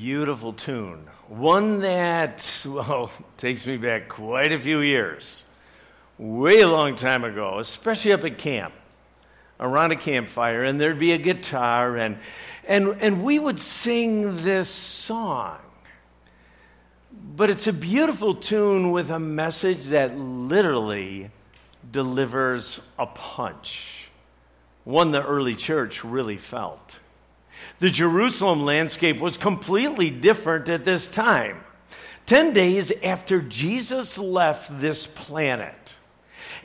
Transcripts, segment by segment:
Beautiful tune. One that, well, takes me back quite a few years. Way a long time ago, especially up at camp, around a campfire, and there'd be a guitar, and, and, and we would sing this song. But it's a beautiful tune with a message that literally delivers a punch, one the early church really felt. The Jerusalem landscape was completely different at this time. Ten days after Jesus left this planet,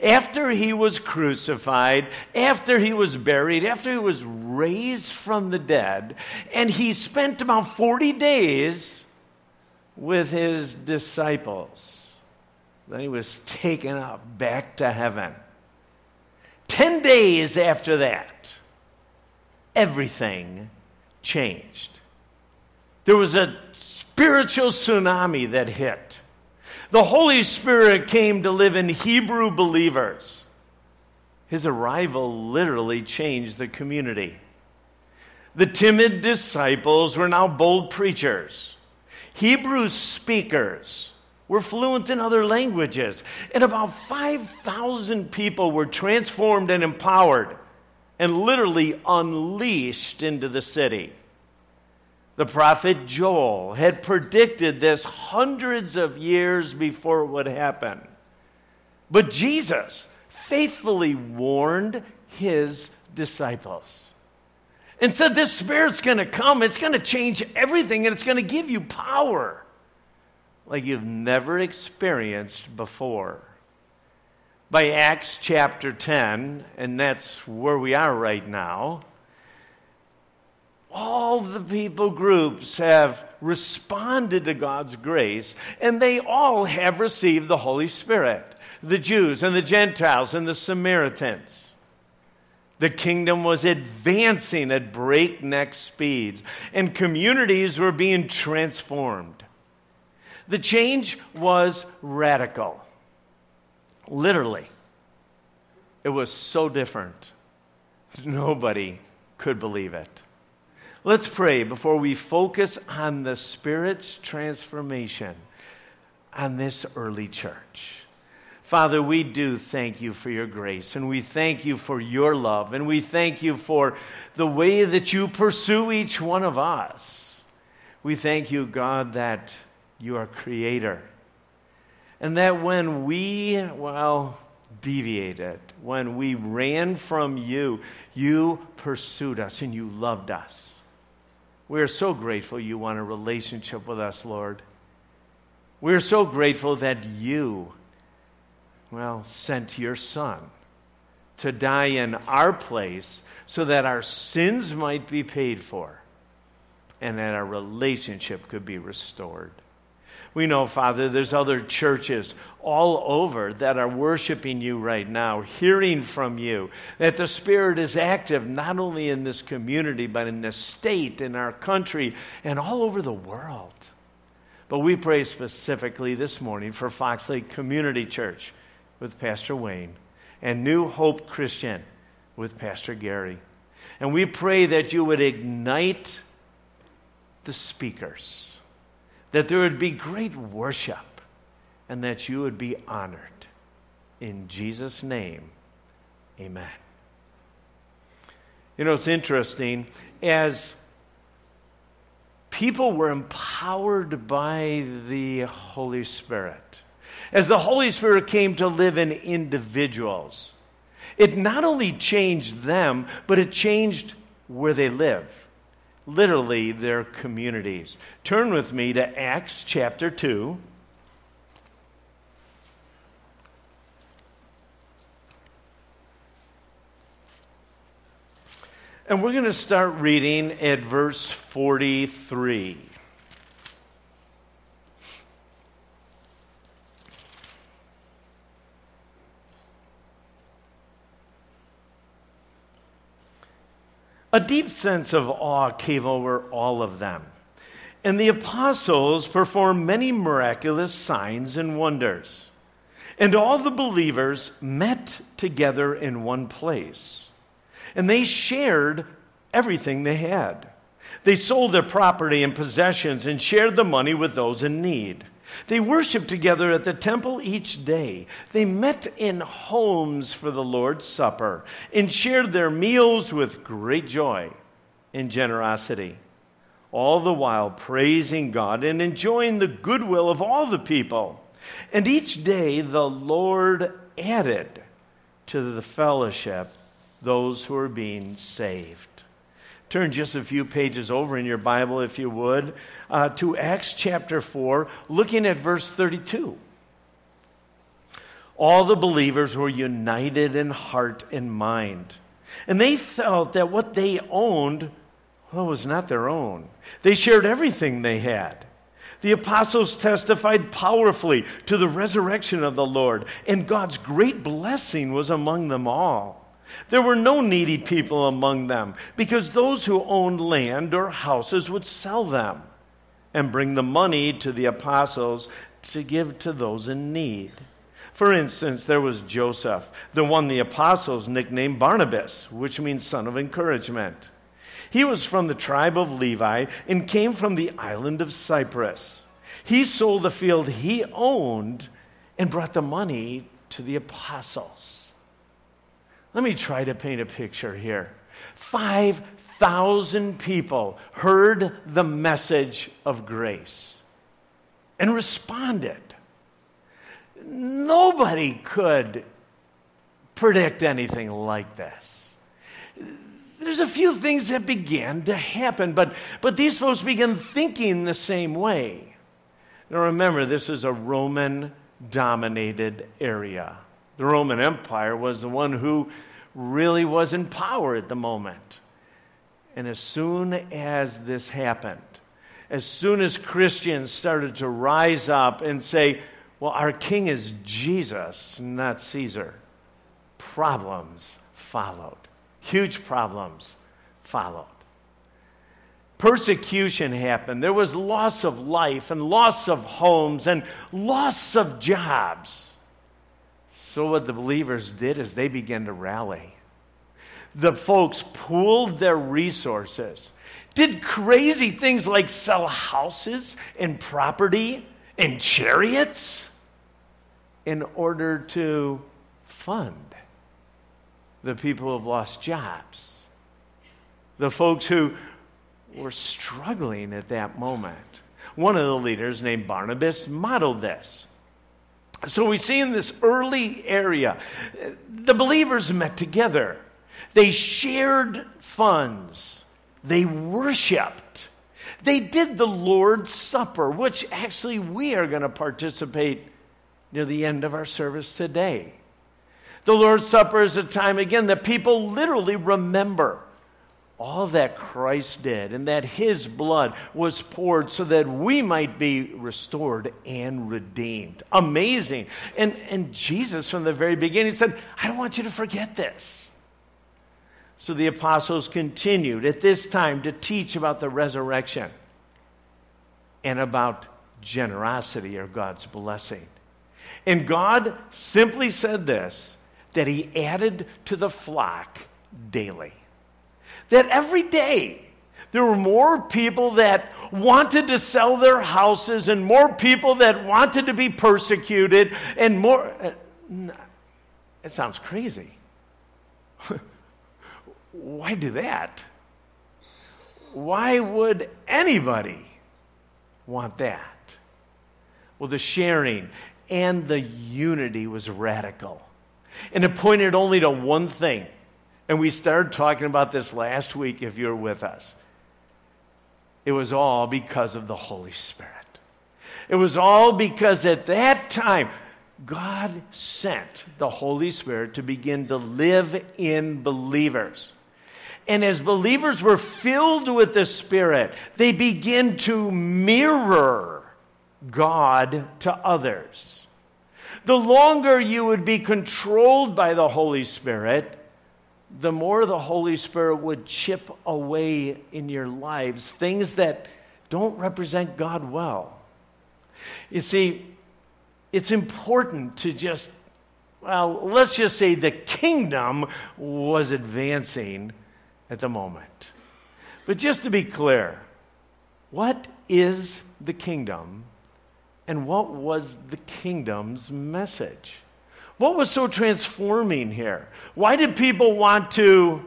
after he was crucified, after he was buried, after he was raised from the dead, and he spent about 40 days with his disciples. Then he was taken up back to heaven. Ten days after that, everything changed. There was a spiritual tsunami that hit. The Holy Spirit came to live in Hebrew believers. His arrival literally changed the community. The timid disciples were now bold preachers. Hebrew speakers were fluent in other languages. And about 5,000 people were transformed and empowered and literally unleashed into the city. The prophet Joel had predicted this hundreds of years before it would happen. But Jesus faithfully warned his disciples and said, This Spirit's going to come, it's going to change everything, and it's going to give you power like you've never experienced before by Acts chapter 10, and that's where we are right now, all the people groups have responded to God's grace, and they all have received the Holy Spirit the Jews and the Gentiles and the Samaritans. The kingdom was advancing at breakneck speeds, and communities were being transformed. The change was radical. Literally. It was so different. Nobody could believe it. Let's pray before we focus on the Spirit's transformation on this early church. Father, we do thank you for your grace, and we thank you for your love, and we thank you for the way that you pursue each one of us. We thank you, God, that you are creator and that when we, well, deviated, when we ran from you, you pursued us and you loved us. We are so grateful you want a relationship with us, Lord. We are so grateful that you, well, sent your Son to die in our place so that our sins might be paid for and that our relationship could be restored. We know, Father, there's other churches all over that are worshiping you right now, hearing from you, that the Spirit is active not only in this community, but in this state, in our country, and all over the world. But we pray specifically this morning for Fox Lake Community Church with Pastor Wayne and New Hope Christian with Pastor Gary. And we pray that you would ignite the speakers that there would be great worship, and that you would be honored. In Jesus' name, amen. You know, it's interesting. As people were empowered by the Holy Spirit, as the Holy Spirit came to live in individuals, it not only changed them, but it changed where they live literally their communities. Turn with me to Acts chapter 2. And we're going to start reading at verse 43. A deep sense of awe came over all of them. And the apostles performed many miraculous signs and wonders. And all the believers met together in one place. And they shared everything they had. They sold their property and possessions and shared the money with those in need. They worshiped together at the temple each day. They met in homes for the Lord's Supper and shared their meals with great joy and generosity, all the while praising God and enjoying the goodwill of all the people. And each day the Lord added to the fellowship those who are being saved. Turn just a few pages over in your Bible, if you would, uh, to Acts chapter 4, looking at verse 32. All the believers were united in heart and mind. And they felt that what they owned well, was not their own. They shared everything they had. The apostles testified powerfully to the resurrection of the Lord, and God's great blessing was among them all. There were no needy people among them because those who owned land or houses would sell them and bring the money to the apostles to give to those in need. For instance, there was Joseph, the one the apostles nicknamed Barnabas, which means son of encouragement. He was from the tribe of Levi and came from the island of Cyprus. He sold the field he owned and brought the money to the apostles. Let me try to paint a picture here. 5,000 people heard the message of grace and responded. Nobody could predict anything like this. There's a few things that began to happen, but, but these folks began thinking the same way. Now remember, this is a Roman dominated area. The Roman Empire was the one who really was in power at the moment. And as soon as this happened, as soon as Christians started to rise up and say, well, our king is Jesus, not Caesar, problems followed. Huge problems followed. Persecution happened. There was loss of life and loss of homes and loss of jobs. So, what the believers did is they began to rally. The folks pooled their resources, did crazy things like sell houses and property and chariots in order to fund the people who have lost jobs, the folks who were struggling at that moment. One of the leaders, named Barnabas, modeled this. So we see in this early area, the believers met together. They shared funds. They worshiped. They did the Lord's Supper, which actually we are going to participate near the end of our service today. The Lord's Supper is a time, again, that people literally remember all that Christ did and that his blood was poured so that we might be restored and redeemed. Amazing. And, and Jesus, from the very beginning, said, I don't want you to forget this. So the apostles continued at this time to teach about the resurrection and about generosity or God's blessing. And God simply said this that He added to the flock daily that every day there were more people that wanted to sell their houses and more people that wanted to be persecuted and more. Uh, it sounds crazy. Why do that? Why would anybody want that? Well, the sharing and the unity was radical. And it pointed only to one thing and we started talking about this last week if you're with us. It was all because of the Holy Spirit. It was all because at that time, God sent the Holy Spirit to begin to live in believers. And as believers were filled with the Spirit, they begin to mirror God to others. The longer you would be controlled by the Holy Spirit, the more the Holy Spirit would chip away in your lives things that don't represent God well. You see, it's important to just, well, let's just say the kingdom was advancing at the moment. But just to be clear, what is the kingdom and what was the kingdom's message? What was so transforming here? Why did people want to,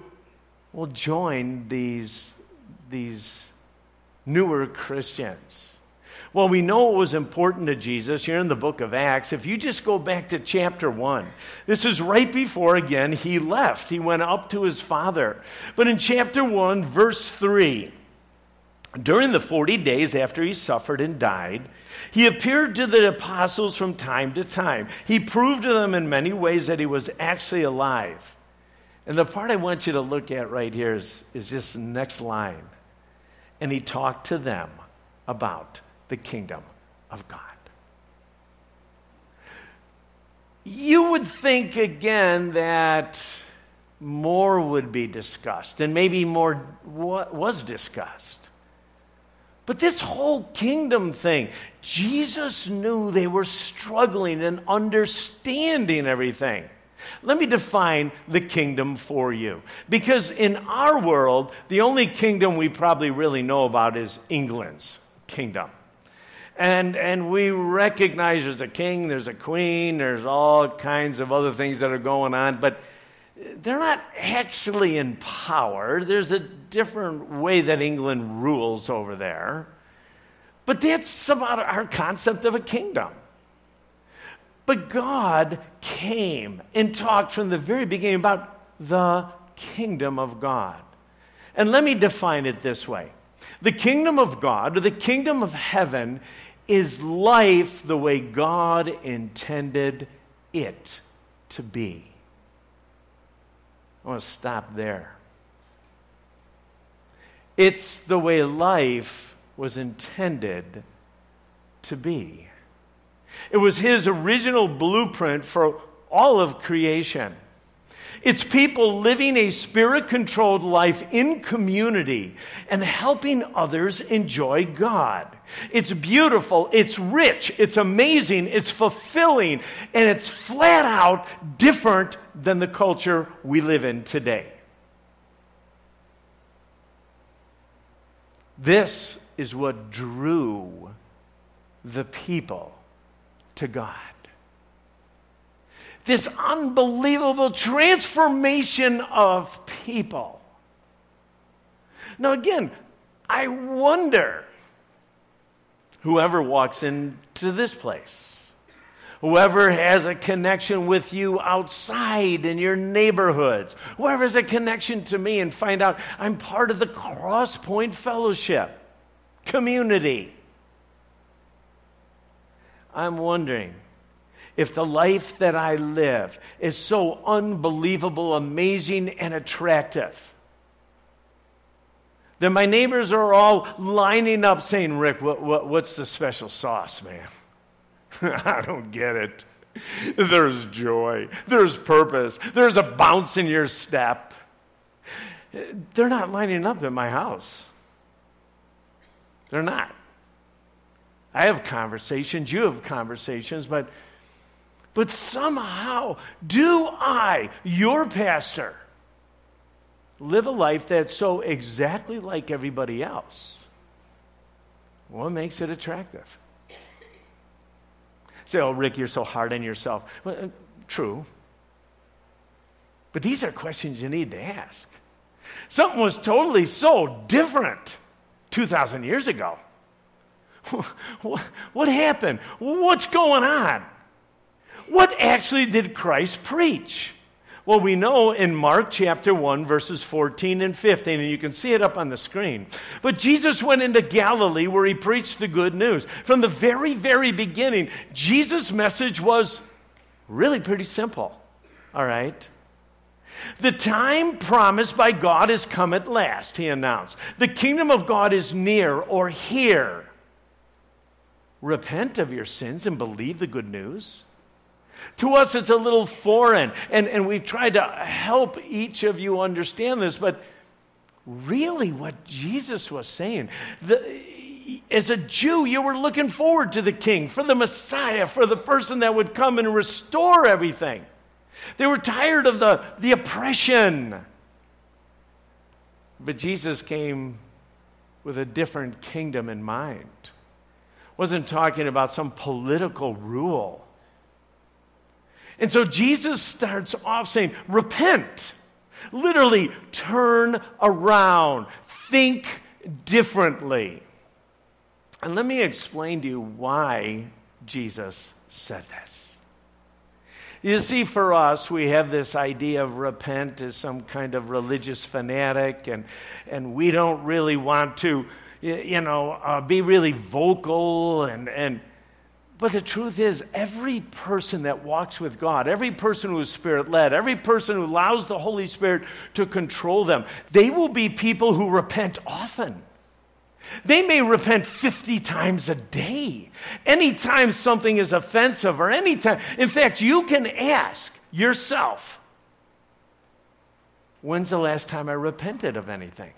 well, join these, these newer Christians? Well, we know it was important to Jesus here in the book of Acts. If you just go back to chapter 1, this is right before, again, he left. He went up to his father. But in chapter 1, verse 3, during the 40 days after he suffered and died, he appeared to the apostles from time to time. He proved to them in many ways that he was actually alive. And the part I want you to look at right here is, is just the next line. And he talked to them about the kingdom of God. You would think again that more would be discussed, and maybe more was discussed. But this whole kingdom thing, Jesus knew they were struggling and understanding everything. Let me define the kingdom for you. Because in our world, the only kingdom we probably really know about is England's kingdom. And, and we recognize there's a king, there's a queen, there's all kinds of other things that are going on, but they're not actually in power. There's a different way that England rules over there. But that's about our concept of a kingdom. But God came and talked from the very beginning about the kingdom of God. And let me define it this way the kingdom of God, or the kingdom of heaven, is life the way God intended it to be. I want to stop there. It's the way life was intended to be. It was his original blueprint for all of creation. It's people living a spirit controlled life in community and helping others enjoy God. It's beautiful, it's rich, it's amazing, it's fulfilling, and it's flat out different than the culture we live in today. This is what drew the people to God. This unbelievable transformation of people. Now, again, I wonder whoever walks into this place, whoever has a connection with you outside in your neighborhoods, whoever has a connection to me and find out I'm part of the Crosspoint Fellowship community. I'm wondering if the life that I live is so unbelievable, amazing, and attractive then my neighbors are all lining up saying, Rick, what, what, what's the special sauce, man? I don't get it. There's joy, there's purpose, there's a bounce in your step. They're not lining up at my house. They're not. I have conversations, you have conversations, but, but somehow, do I, your pastor, live a life that's so exactly like everybody else, what makes it attractive? Say, oh, Rick, you're so hard on yourself. Well, uh, true. But these are questions you need to ask. Something was totally so different 2,000 years ago. What happened? What's going on? What actually did Christ preach? Well, we know in Mark chapter 1, verses 14 and 15, and you can see it up on the screen. But Jesus went into Galilee where he preached the good news. From the very, very beginning, Jesus' message was really pretty simple. All right? The time promised by God has come at last, he announced. The kingdom of God is near or here. Repent of your sins and believe the good news. To us, it's a little foreign. And, and we've tried to help each of you understand this, but really, what Jesus was saying, the, as a Jew, you were looking forward to the king, for the Messiah, for the person that would come and restore everything. They were tired of the, the oppression. But Jesus came with a different kingdom in mind. Wasn't talking about some political rule. And so Jesus starts off saying, Repent. Literally, turn around. Think differently. And let me explain to you why Jesus said this. You see, for us, we have this idea of repent as some kind of religious fanatic, and, and we don't really want to, you know, uh, be really vocal. And, and, but the truth is, every person that walks with God, every person who is spirit led, every person who allows the Holy Spirit to control them, they will be people who repent often. They may repent 50 times a day. Anytime something is offensive or anytime. In fact, you can ask yourself, when's the last time I repented of anything?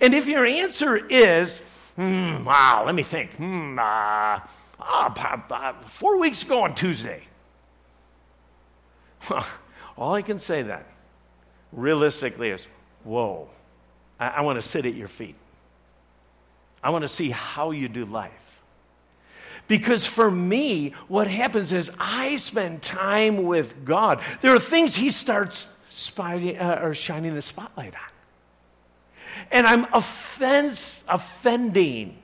And if your answer is, hmm, wow, let me think, hmm, uh, uh, four weeks ago on Tuesday. All I can say then, realistically, is, whoa. I, I want to sit at your feet. I want to see how you do life. Because for me, what happens is I spend time with God. There are things He starts spy, uh, or shining the spotlight on. And I'm offense, offending.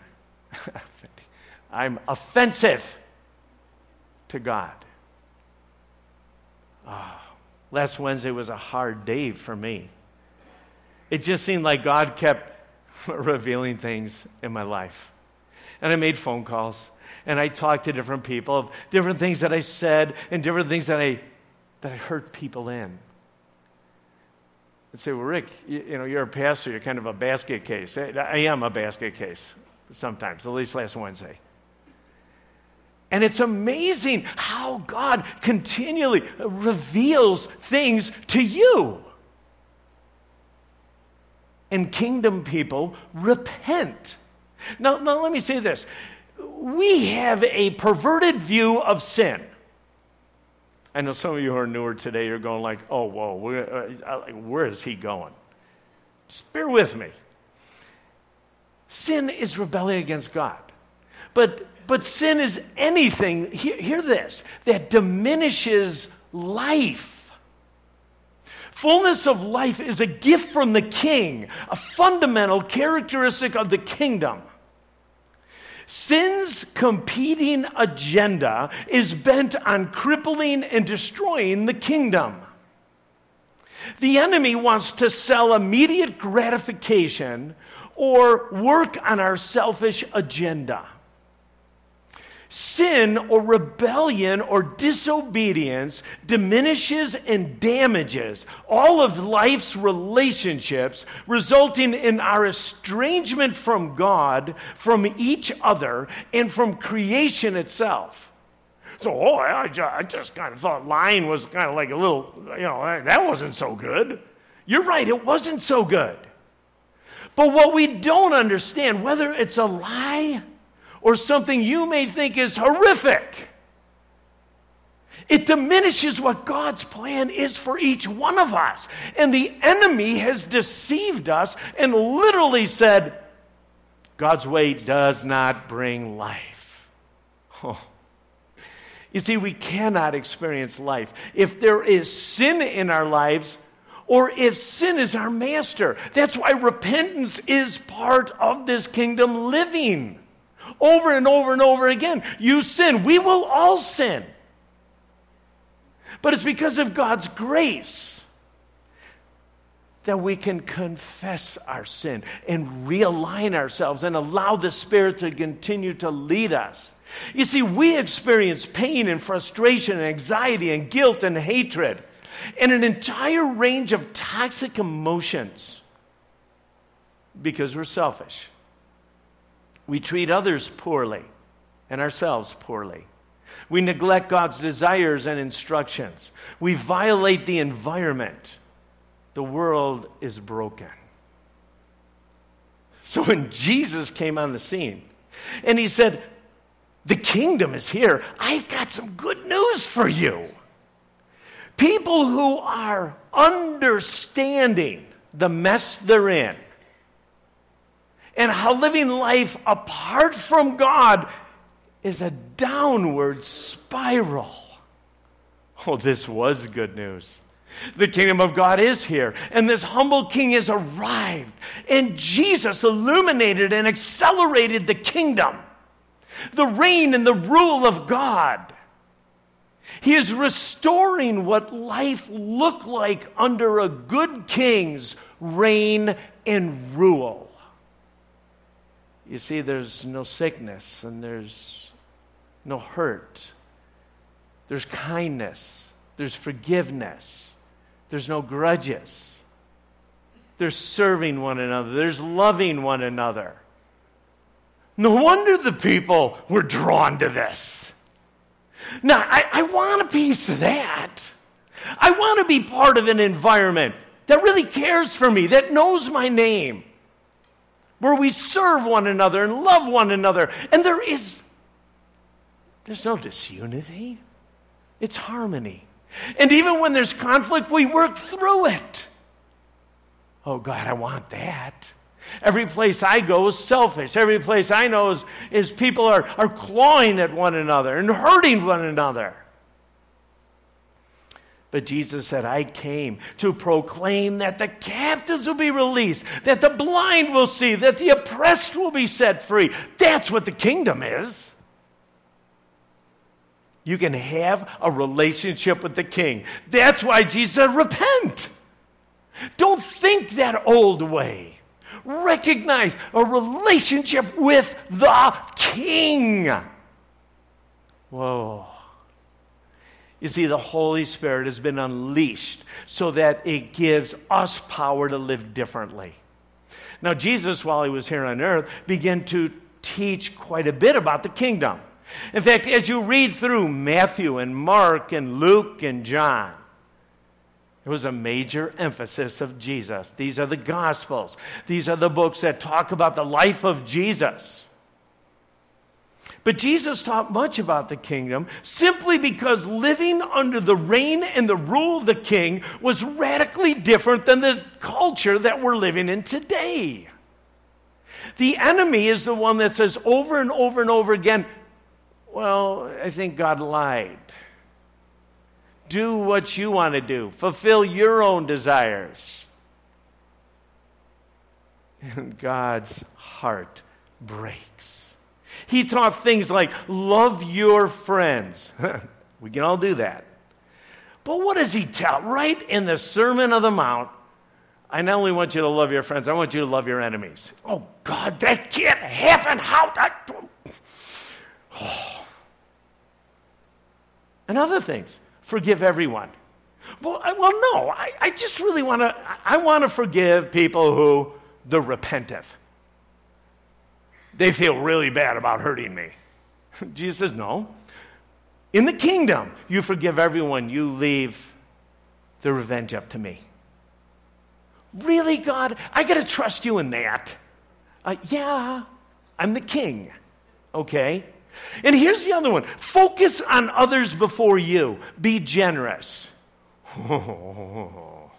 I'm offensive to God. Oh, last Wednesday was a hard day for me. It just seemed like God kept revealing things in my life. And I made phone calls and I talked to different people of different things that I said and different things that I, that I hurt people in. I'd say, well, Rick, you, you know, you're a pastor. You're kind of a basket case. Eh, I am a basket case sometimes, at least last Wednesday. And it's amazing how God continually reveals things to you and kingdom people repent. Now, now let me say this. We have a perverted view of sin. I know some of you who are newer today are going like, oh, whoa, where, uh, where is he going? Just bear with me. Sin is rebellion against God. But, but sin is anything, hear, hear this, that diminishes life. Fullness of life is a gift from the king, a fundamental characteristic of the kingdom. Sin's competing agenda is bent on crippling and destroying the kingdom. The enemy wants to sell immediate gratification or work on our selfish agenda sin or rebellion or disobedience diminishes and damages all of life's relationships, resulting in our estrangement from God, from each other, and from creation itself. So, oh, I just, I just kind of thought lying was kind of like a little, you know, that wasn't so good. You're right, it wasn't so good. But what we don't understand, whether it's a lie or something you may think is horrific. It diminishes what God's plan is for each one of us. And the enemy has deceived us and literally said, God's way does not bring life. Oh. You see, we cannot experience life if there is sin in our lives or if sin is our master. That's why repentance is part of this kingdom living over and over and over again. You sin. We will all sin. But it's because of God's grace that we can confess our sin and realign ourselves and allow the Spirit to continue to lead us. You see, we experience pain and frustration and anxiety and guilt and hatred and an entire range of toxic emotions because we're selfish. We treat others poorly and ourselves poorly. We neglect God's desires and instructions. We violate the environment. The world is broken. So when Jesus came on the scene and he said, The kingdom is here, I've got some good news for you. People who are understanding the mess they're in and how living life apart from God is a downward spiral. Oh, this was good news. The kingdom of God is here, and this humble king has arrived. And Jesus illuminated and accelerated the kingdom, the reign and the rule of God. He is restoring what life looked like under a good king's reign and rule. You see, there's no sickness and there's no hurt. There's kindness. There's forgiveness. There's no grudges. There's serving one another. There's loving one another. No wonder the people were drawn to this. Now, I, I want a piece of that. I want to be part of an environment that really cares for me, that knows my name, where we serve one another and love one another. And there is, there's no disunity, it's harmony. And even when there's conflict, we work through it. Oh, God, I want that. Every place I go is selfish. Every place I know is, is people are, are clawing at one another and hurting one another. But Jesus said, I came to proclaim that the captives will be released, that the blind will see, that the oppressed will be set free. That's what the kingdom is. You can have a relationship with the king. That's why Jesus said, Repent. Don't think that old way recognize a relationship with the King. Whoa. You see, the Holy Spirit has been unleashed so that it gives us power to live differently. Now, Jesus, while he was here on earth, began to teach quite a bit about the kingdom. In fact, as you read through Matthew and Mark and Luke and John, it was a major emphasis of Jesus. These are the Gospels, these are the books that talk about the life of Jesus. But Jesus taught much about the kingdom simply because living under the reign and the rule of the king was radically different than the culture that we're living in today. The enemy is the one that says over and over and over again, Well, I think God lied do what you want to do, fulfill your own desires. And God's heart breaks. He taught things like love your friends. we can all do that. But what does he tell? Right in the Sermon of the Mount, I not only want you to love your friends, I want you to love your enemies. Oh, God, that can't happen. How? That... Oh. And other things forgive everyone. Well, I, well no, I, I just really want to, I want to forgive people who, the repentive. They feel really bad about hurting me. Jesus says, no. In the kingdom, you forgive everyone, you leave the revenge up to me. Really, God? I got to trust you in that. Uh, yeah, I'm the king. Okay? And here's the other one focus on others before you, be generous.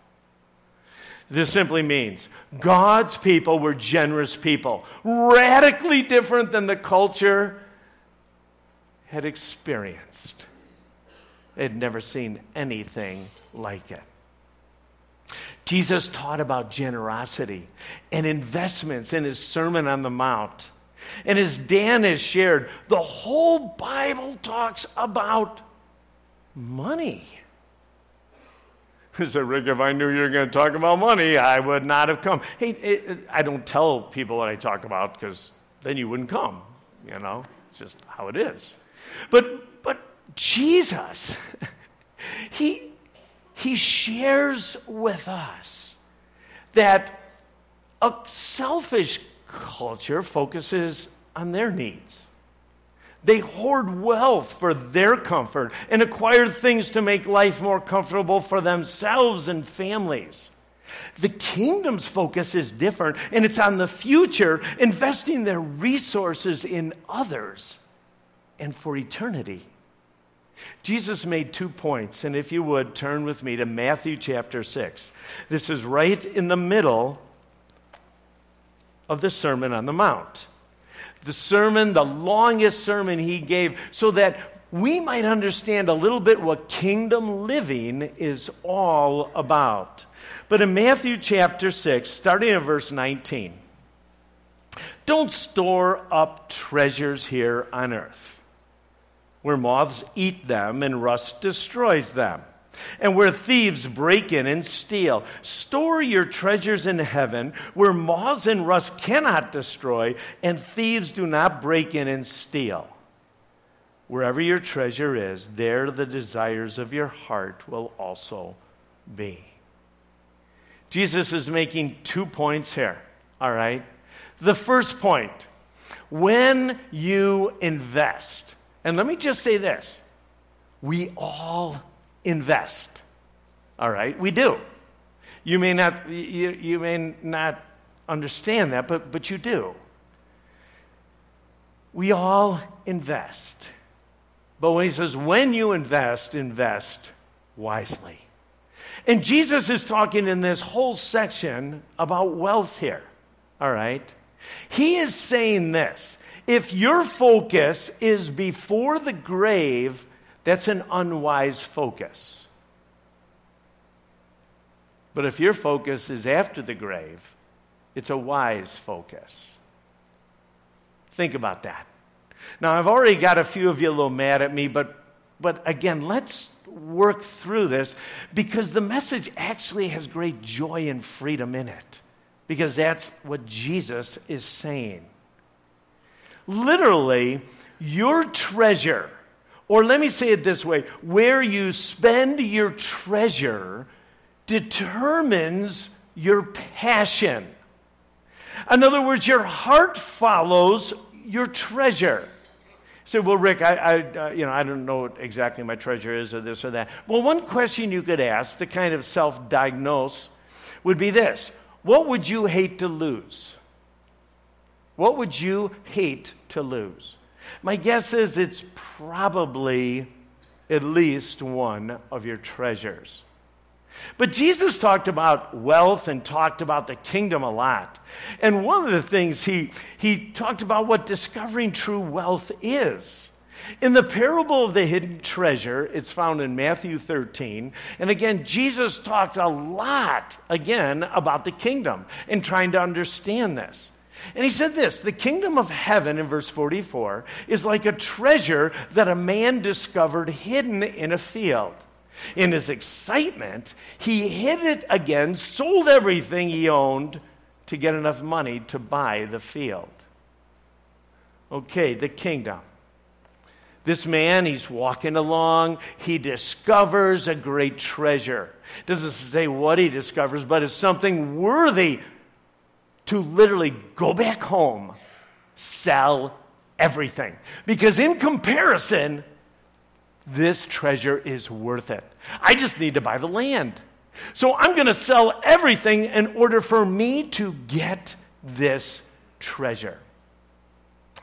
This simply means God's people were generous people, radically different than the culture had experienced. They had never seen anything like it. Jesus taught about generosity and investments in his Sermon on the Mount. And as Dan has shared, the whole Bible talks about money. He said, Rick, if I knew you were going to talk about money, I would not have come. Hey, it, I don't tell people what I talk about because then you wouldn't come. You know, it's just how it is. But, but Jesus, he, he shares with us that a selfish culture focuses on their needs. They hoard wealth for their comfort and acquire things to make life more comfortable for themselves and families. The kingdom's focus is different, and it's on the future, investing their resources in others and for eternity. Jesus made two points, and if you would, turn with me to Matthew chapter 6. This is right in the middle of the Sermon on the Mount. The sermon, the longest sermon he gave, so that we might understand a little bit what kingdom living is all about. But in Matthew chapter 6, starting in verse 19, don't store up treasures here on earth, where moths eat them and rust destroys them, and where thieves break in and steal. Store your treasures in heaven, where moths and rust cannot destroy, and thieves do not break in and steal. Wherever your treasure is, there the desires of your heart will also be. Jesus is making two points here, all right? The first point when you invest, and let me just say this we all invest, all right? We do. You may not, you, you may not understand that, but, but you do. We all invest. But when he says, when you invest, invest wisely. And Jesus is talking in this whole section about wealth here. All right? He is saying this if your focus is before the grave, that's an unwise focus. But if your focus is after the grave, it's a wise focus. Think about that. Now, I've already got a few of you a little mad at me, but, but again, let's work through this because the message actually has great joy and freedom in it because that's what Jesus is saying. Literally, your treasure, or let me say it this way where you spend your treasure determines your passion. In other words, your heart follows your treasure. Say, well, Rick, I, I uh, you know, I don't know what exactly my treasure is, or this or that. Well, one question you could ask to kind of self-diagnose would be this: What would you hate to lose? What would you hate to lose? My guess is it's probably at least one of your treasures. But Jesus talked about wealth and talked about the kingdom a lot. And one of the things he, he talked about what discovering true wealth is. In the parable of the hidden treasure, it's found in Matthew 13. And again, Jesus talked a lot, again, about the kingdom and trying to understand this. And he said this the kingdom of heaven, in verse 44, is like a treasure that a man discovered hidden in a field. In his excitement, he hid it again, sold everything he owned to get enough money to buy the field. Okay, the kingdom. This man, he's walking along. He discovers a great treasure. Doesn't say what he discovers, but it's something worthy to literally go back home, sell everything. Because in comparison, this treasure is worth it. I just need to buy the land. So I'm going to sell everything in order for me to get this treasure.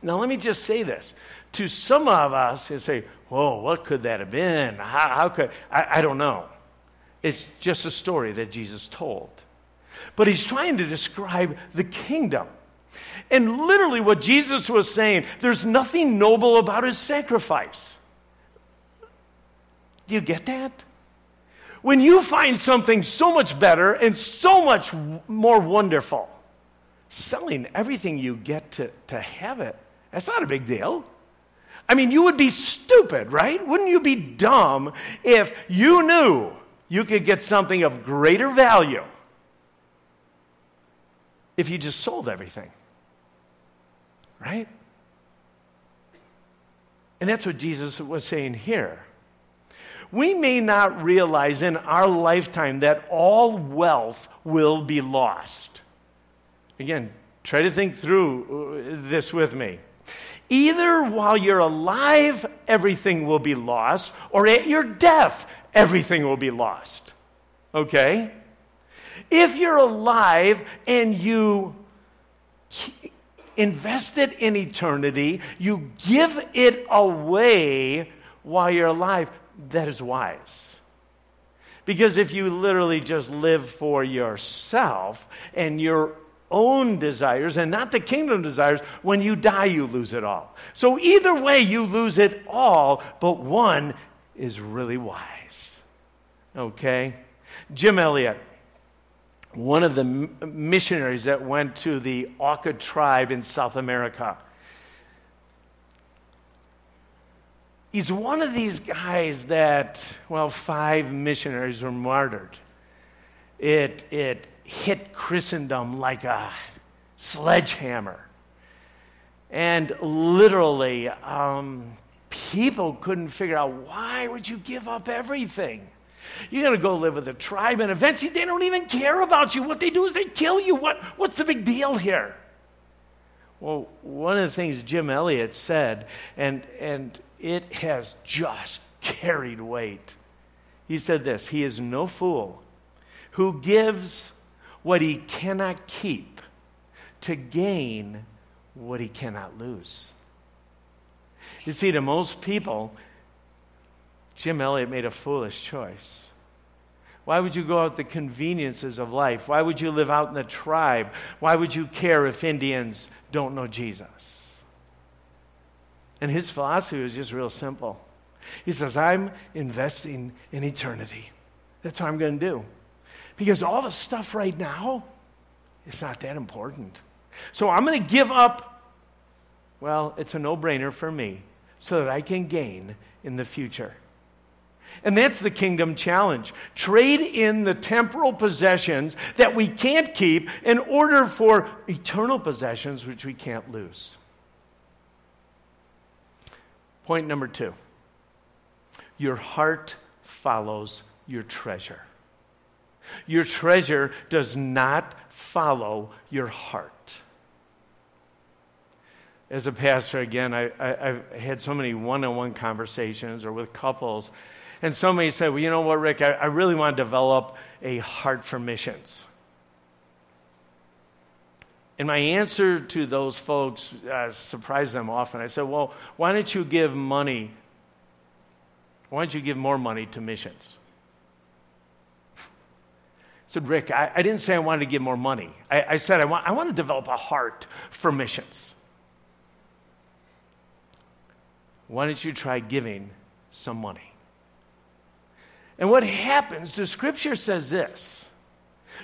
Now, let me just say this. To some of us, you say, Whoa, what could that have been? How, how could, I, I don't know. It's just a story that Jesus told. But he's trying to describe the kingdom. And literally, what Jesus was saying, there's nothing noble about his sacrifice. Do you get that? When you find something so much better and so much more wonderful, selling everything you get to, to have it, that's not a big deal. I mean, you would be stupid, right? Wouldn't you be dumb if you knew you could get something of greater value if you just sold everything? Right? And that's what Jesus was saying here. We may not realize in our lifetime that all wealth will be lost. Again, try to think through uh, this with me. Either while you're alive, everything will be lost, or at your death, everything will be lost. Okay? If you're alive and you invest it in eternity, you give it away while you're alive, that is wise. Because if you literally just live for yourself and you're own desires and not the kingdom desires, when you die, you lose it all. So either way, you lose it all, but one is really wise. Okay? Jim Elliot, one of the missionaries that went to the Auca tribe in South America. He's one of these guys that, well, five missionaries were martyred. It, it hit Christendom like a sledgehammer. And literally, um, people couldn't figure out why would you give up everything? You're going to go live with a tribe, and eventually they don't even care about you. What they do is they kill you. What, what's the big deal here? Well, one of the things Jim Elliot said, and, and it has just carried weight. He said this He is no fool who gives what he cannot keep to gain what he cannot lose. You see, to most people, Jim Elliot made a foolish choice. Why would you go out the conveniences of life? Why would you live out in the tribe? Why would you care if Indians don't know Jesus? And his philosophy was just real simple. He says, I'm investing in eternity. That's what I'm going to do. Because all the stuff right now, it's not that important. So I'm going to give up, well, it's a no brainer for me, so that I can gain in the future. And that's the kingdom challenge. Trade in the temporal possessions that we can't keep in order for eternal possessions which we can't lose. Point number two your heart follows your treasure. Your treasure does not follow your heart. As a pastor, again, I, have had so many one on one conversations or with couples, and somebody said, Well, you know what, Rick, I, I really want to develop a heart for missions. And my answer to those folks uh, surprised them often. I said, Well, why don't you give money? Why don't you give more money to missions? I said, Rick, I, I, didn't say I wanted to give more money. I, I said I want, I want to develop a heart for missions. Why don't you try giving some money? And what happens, the scripture says this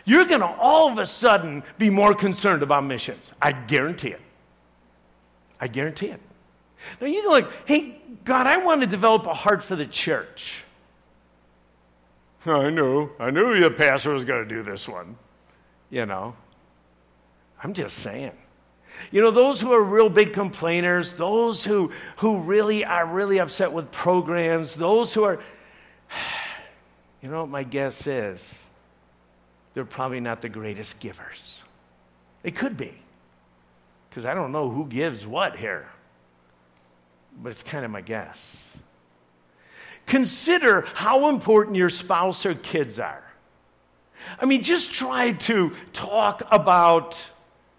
you're going to all of a sudden be more concerned about missions. I guarantee it. I guarantee it. Now you go like, hey, God, I want to develop a heart for the church. I knew. I knew the pastor was going to do this one. You know, I'm just saying. You know, those who are real big complainers, those who, who really are really upset with programs, those who are, you know what my guess is? They're probably not the greatest givers. They could be, because I don't know who gives what here, but it's kind of my guess. Consider how important your spouse or kids are. I mean, just try to talk about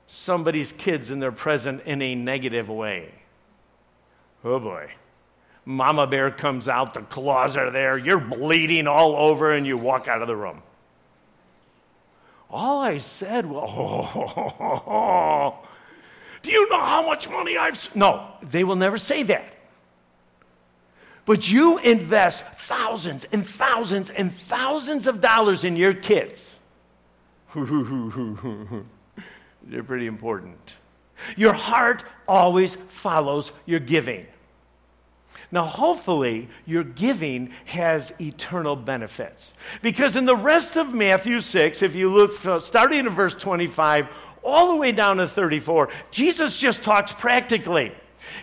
somebody's kids in their present in a negative way. Oh boy. Mama bear comes out, the claws are there, you're bleeding all over, and you walk out of the room. All I said was, oh, do you know how much money I've. No, they will never say that. But you invest thousands and thousands and thousands of dollars in your kids. They're pretty important. Your heart always follows your giving. Now, hopefully, your giving has eternal benefits. Because in the rest of Matthew 6, if you look starting in verse 25 all the way down to 34, Jesus just talks practically.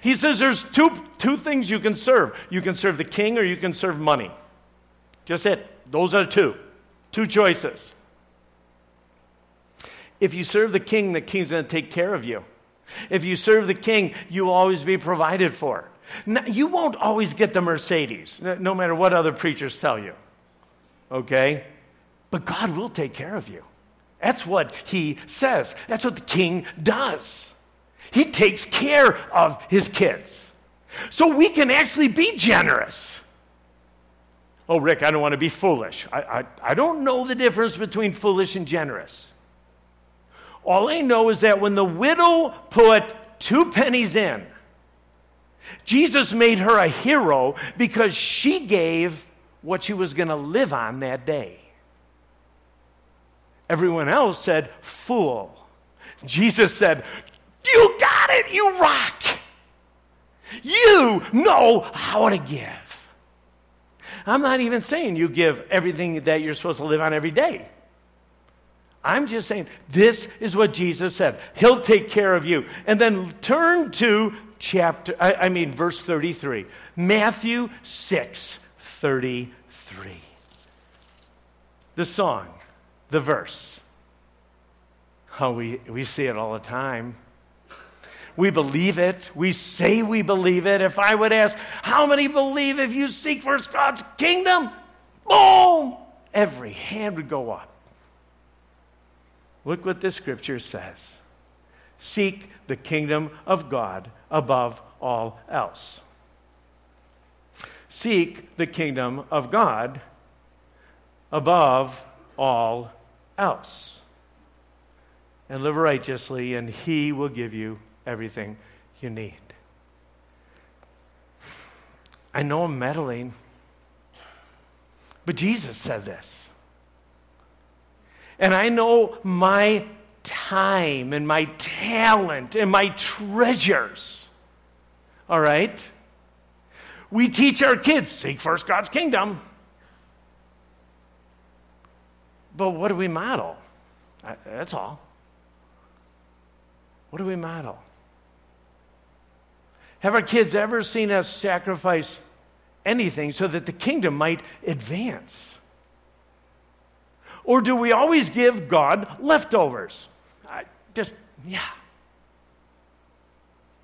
He says there's two, two things you can serve you can serve the king or you can serve money. Just it. Those are two. Two choices. If you serve the king, the king's going to take care of you. If you serve the king, you will always be provided for. Now, you won't always get the Mercedes, no matter what other preachers tell you. Okay? But God will take care of you. That's what he says. That's what the king does. He takes care of his kids. So we can actually be generous. Oh, Rick, I don't want to be foolish. I, I, I don't know the difference between foolish and generous. All I know is that when the widow put two pennies in, Jesus made her a hero because she gave what she was going to live on that day. Everyone else said, Fool. Jesus said, You got it, you rock. You know how to give. I'm not even saying you give everything that you're supposed to live on every day. I'm just saying this is what Jesus said. He'll take care of you. And then turn to chapter, I, I mean, verse 33. Matthew 6 33. The song, the verse. Oh, we, we see it all the time. We believe it. We say we believe it. If I would ask, how many believe if you seek first God's kingdom? Boom! Every hand would go up. Look what this scripture says Seek the kingdom of God above all else. Seek the kingdom of God above all else. And live righteously, and He will give you everything you need. I know I'm meddling, but Jesus said this. And I know my time and my talent and my treasures. All right? We teach our kids seek first God's kingdom. But what do we model? That's all. What do we model? Have our kids ever seen us sacrifice anything so that the kingdom might advance? Or do we always give God leftovers? Yeah.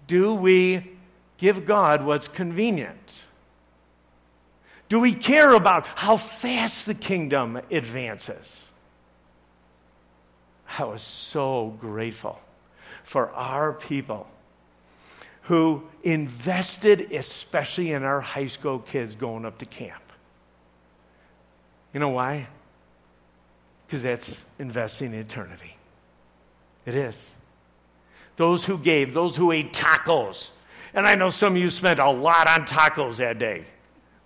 Do we give God what's convenient? Do we care about how fast the kingdom advances? I was so grateful for our people who invested, especially in our high school kids going up to camp. You know why? Because that's investing in eternity. It is. Those who gave, those who ate tacos. And I know some of you spent a lot on tacos that day,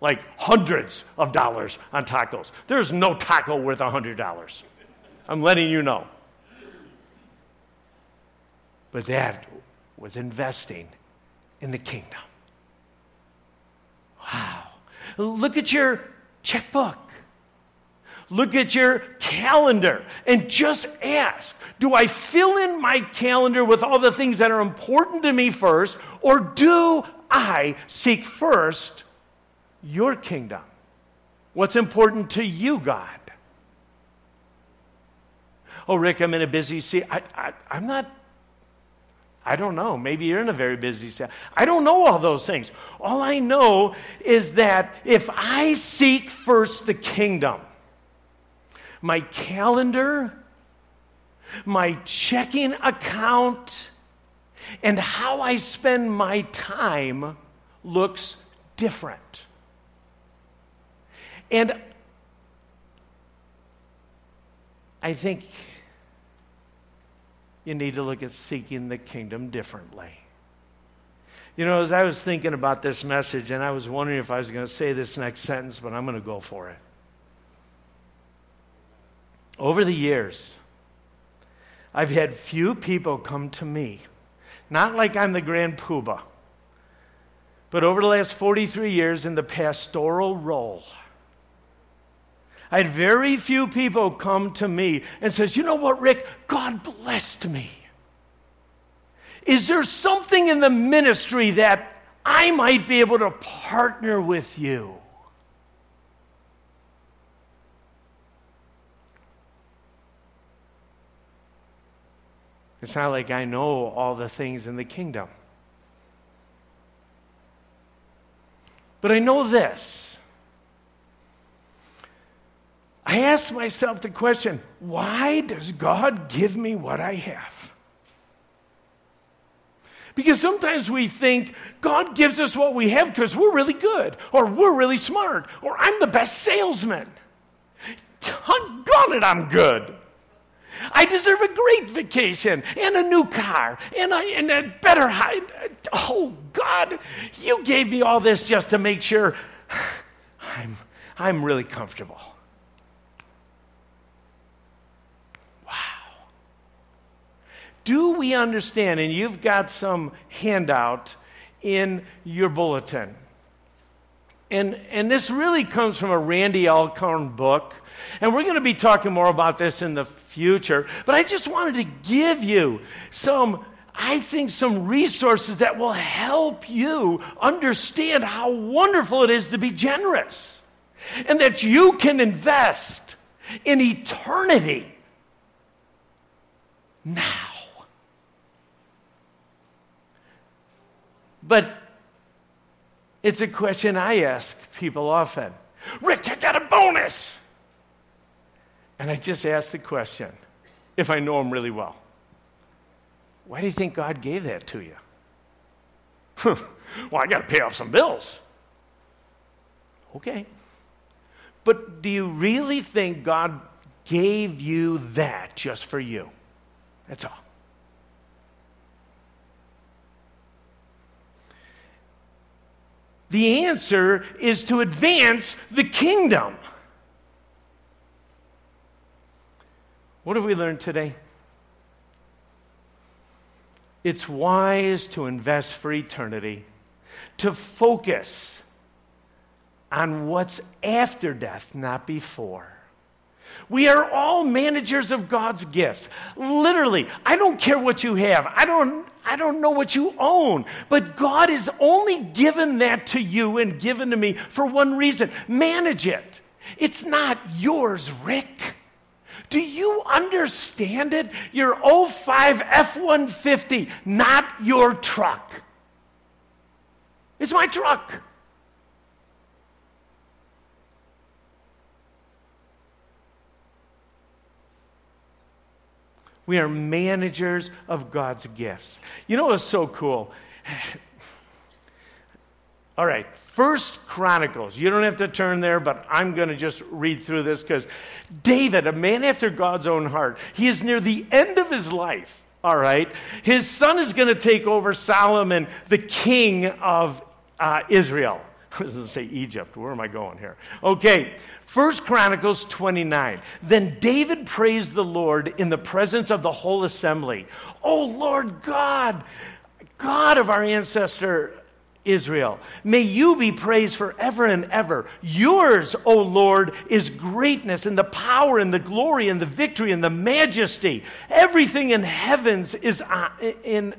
like hundreds of dollars on tacos. There's no taco worth a $100. I'm letting you know. But that was investing in the kingdom. Wow. Look at your checkbook. Look at your calendar and just ask Do I fill in my calendar with all the things that are important to me first, or do I seek first your kingdom? What's important to you, God? Oh, Rick, I'm in a busy season. I, I'm not I don't know. Maybe you're in a very busy set. I don't know all those things. All I know is that if I seek first the kingdom, my calendar, my checking account, and how I spend my time looks different. And I think you need to look at seeking the kingdom differently. You know, as I was thinking about this message, and I was wondering if I was going to say this next sentence, but I'm going to go for it. Over the years, I've had few people come to me, not like I'm the grand poobah, but over the last 43 years in the pastoral role, I had very few people come to me and says, "You know what, Rick? God blessed me. Is there something in the ministry that I might be able to partner with you?" It's not like I know all the things in the kingdom. But I know this I ask myself the question why does God give me what I have? Because sometimes we think God gives us what we have because we're really good, or we're really smart, or I'm the best salesman. Doggone it, I'm good. I deserve a great vacation and a new car and a, and a better high. Oh, God, you gave me all this just to make sure I'm, I'm really comfortable. Wow. Do we understand? And you've got some handout in your bulletin. And, and this really comes from a Randy Alcorn book. And we're going to be talking more about this in the future. But I just wanted to give you some, I think, some resources that will help you understand how wonderful it is to be generous and that you can invest in eternity now. But it's a question I ask people often Rick, I got a bonus. And I just ask the question, if I know him really well why do you think God gave that to you? well, I got to pay off some bills. Okay. But do you really think God gave you that just for you? That's all. The answer is to advance the kingdom. What have we learned today? It's wise to invest for eternity, to focus on what's after death, not before. We are all managers of God's gifts. Literally, I don't care what you have. I don't I don't know what you own, but God has only given that to you and given to me for one reason. Manage it. It's not yours, Rick. Do you understand it? Your 05 F 150, not your truck. It's my truck. We are managers of God's gifts. You know what's so cool? All right, First Chronicles. You don't have to turn there, but I'm going to just read through this because David, a man after God's own heart, he is near the end of his life. All right, his son is going to take over Solomon, the king of uh, Israel. I was going to say Egypt. Where am I going here? Okay, First Chronicles 29. Then David praised the Lord in the presence of the whole assembly. Oh Lord God, God of our ancestor Israel, may you be praised forever and ever. Yours, O Lord, is greatness and the power and the glory and the victory and the majesty. Everything in heavens is uh, in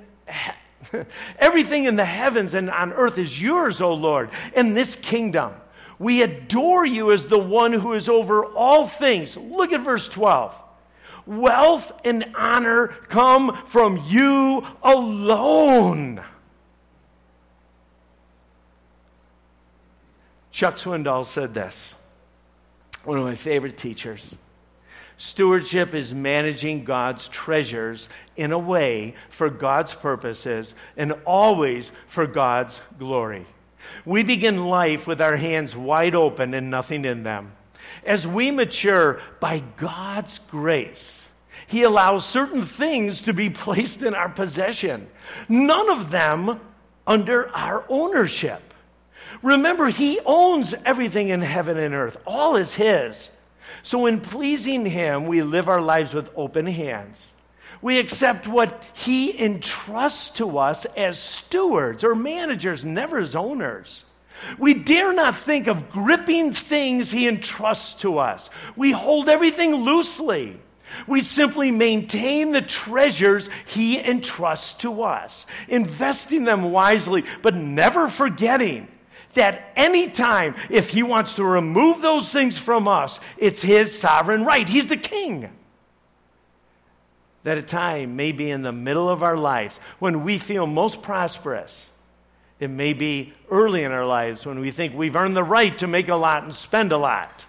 Everything in the heavens and on earth is yours, O Lord, in this kingdom. We adore you as the one who is over all things. Look at verse 12. Wealth and honor come from you alone. Chuck Swindoll said this, one of my favorite teachers. Stewardship is managing God's treasures in a way for God's purposes and always for God's glory. We begin life with our hands wide open and nothing in them. As we mature by God's grace, He allows certain things to be placed in our possession, none of them under our ownership. Remember, He owns everything in heaven and earth, all is His. So, in pleasing Him, we live our lives with open hands. We accept what He entrusts to us as stewards or managers, never as owners. We dare not think of gripping things He entrusts to us. We hold everything loosely. We simply maintain the treasures He entrusts to us, investing them wisely, but never forgetting that anytime, if he wants to remove those things from us, it's his sovereign right. He's the king. That a time may be in the middle of our lives when we feel most prosperous. It may be early in our lives when we think we've earned the right to make a lot and spend a lot.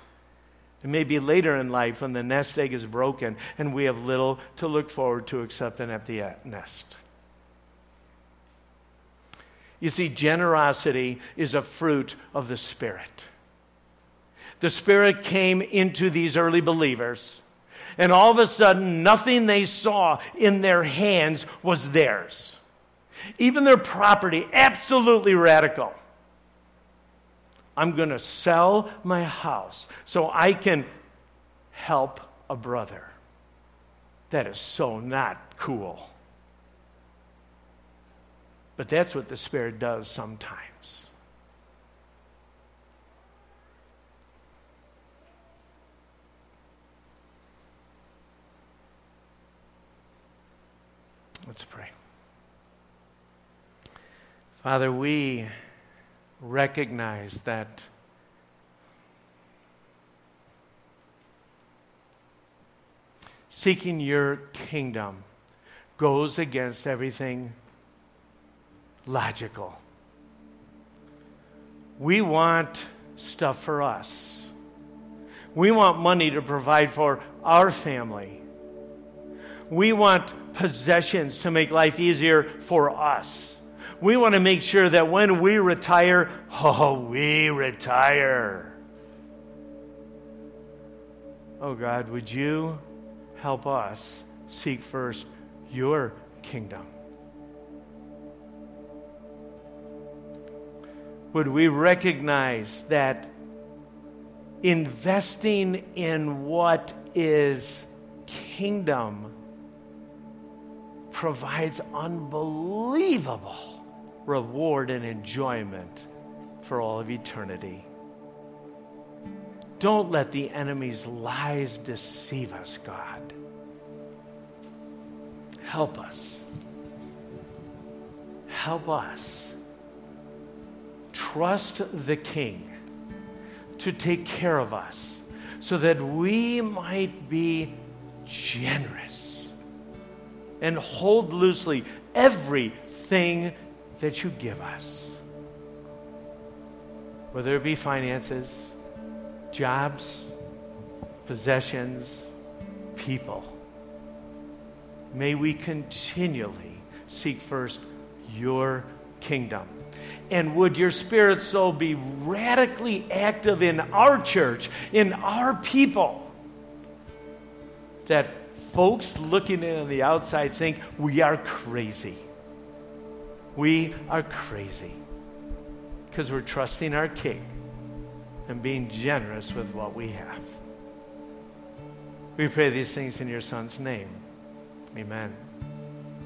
It may be later in life when the nest egg is broken and we have little to look forward to except an empty nest. You see, generosity is a fruit of the Spirit. The Spirit came into these early believers. And all of a sudden, nothing they saw in their hands was theirs. Even their property, absolutely radical. I'm going to sell my house so I can help a brother. That is so not cool. But that's what the Spirit does sometimes. Let's pray. Father, we recognize that seeking your kingdom goes against everything logical. We want stuff for us. We want money to provide for our family. We want possessions to make life easier for us. We want to make sure that when we retire, oh, we retire. Oh God, would you help us seek first your kingdom? Would we recognize that investing in what is kingdom provides unbelievable reward and enjoyment for all of eternity. Don't let the enemy's lies deceive us, God. Help us. Help us. Trust the King to take care of us so that we might be generous and hold loosely everything that you give us. Whether it be finances, jobs, possessions, people. May we continually seek first your kingdom. And would your spirit soul be radically active in our church, in our people, that folks looking in on the outside think we are crazy. We are crazy because we're trusting our King and being generous with what we have. We pray these things in your Son's name. Amen.